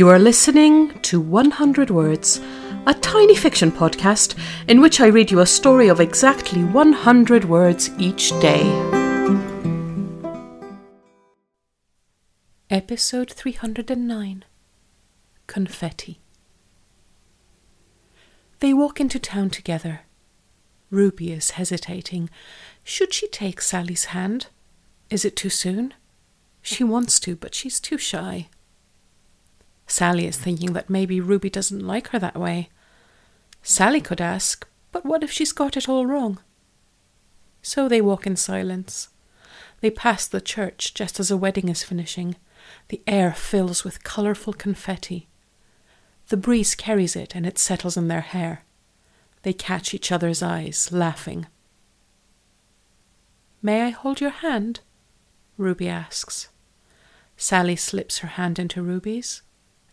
You are listening to 100 Words, a tiny fiction podcast in which I read you a story of exactly 100 words each day. Episode 309 Confetti. They walk into town together. Ruby is hesitating. Should she take Sally's hand? Is it too soon? She wants to, but she's too shy. Sally is thinking that maybe Ruby doesn't like her that way. Sally could ask, but what if she's got it all wrong? So they walk in silence. They pass the church just as a wedding is finishing. The air fills with colourful confetti. The breeze carries it and it settles in their hair. They catch each other's eyes, laughing. May I hold your hand? Ruby asks. Sally slips her hand into Ruby's,